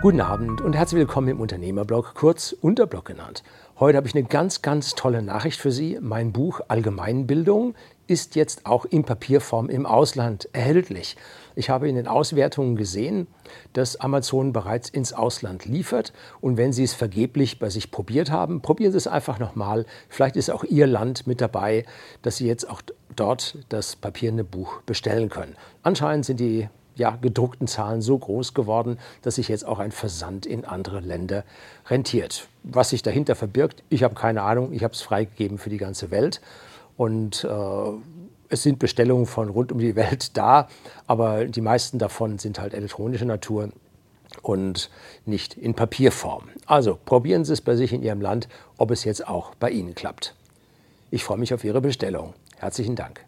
Guten Abend und herzlich willkommen im Unternehmerblog, kurz Unterblog genannt. Heute habe ich eine ganz, ganz tolle Nachricht für Sie. Mein Buch Allgemeinbildung ist jetzt auch in Papierform im Ausland erhältlich. Ich habe in den Auswertungen gesehen, dass Amazon bereits ins Ausland liefert. Und wenn Sie es vergeblich bei sich probiert haben, probieren Sie es einfach nochmal. Vielleicht ist auch Ihr Land mit dabei, dass Sie jetzt auch dort das papierne Buch bestellen können. Anscheinend sind die ja, gedruckten Zahlen so groß geworden, dass sich jetzt auch ein Versand in andere Länder rentiert. Was sich dahinter verbirgt, ich habe keine Ahnung. Ich habe es freigegeben für die ganze Welt. Und äh, es sind Bestellungen von rund um die Welt da, aber die meisten davon sind halt elektronische Natur und nicht in Papierform. Also probieren Sie es bei sich in Ihrem Land, ob es jetzt auch bei Ihnen klappt. Ich freue mich auf Ihre Bestellung. Herzlichen Dank.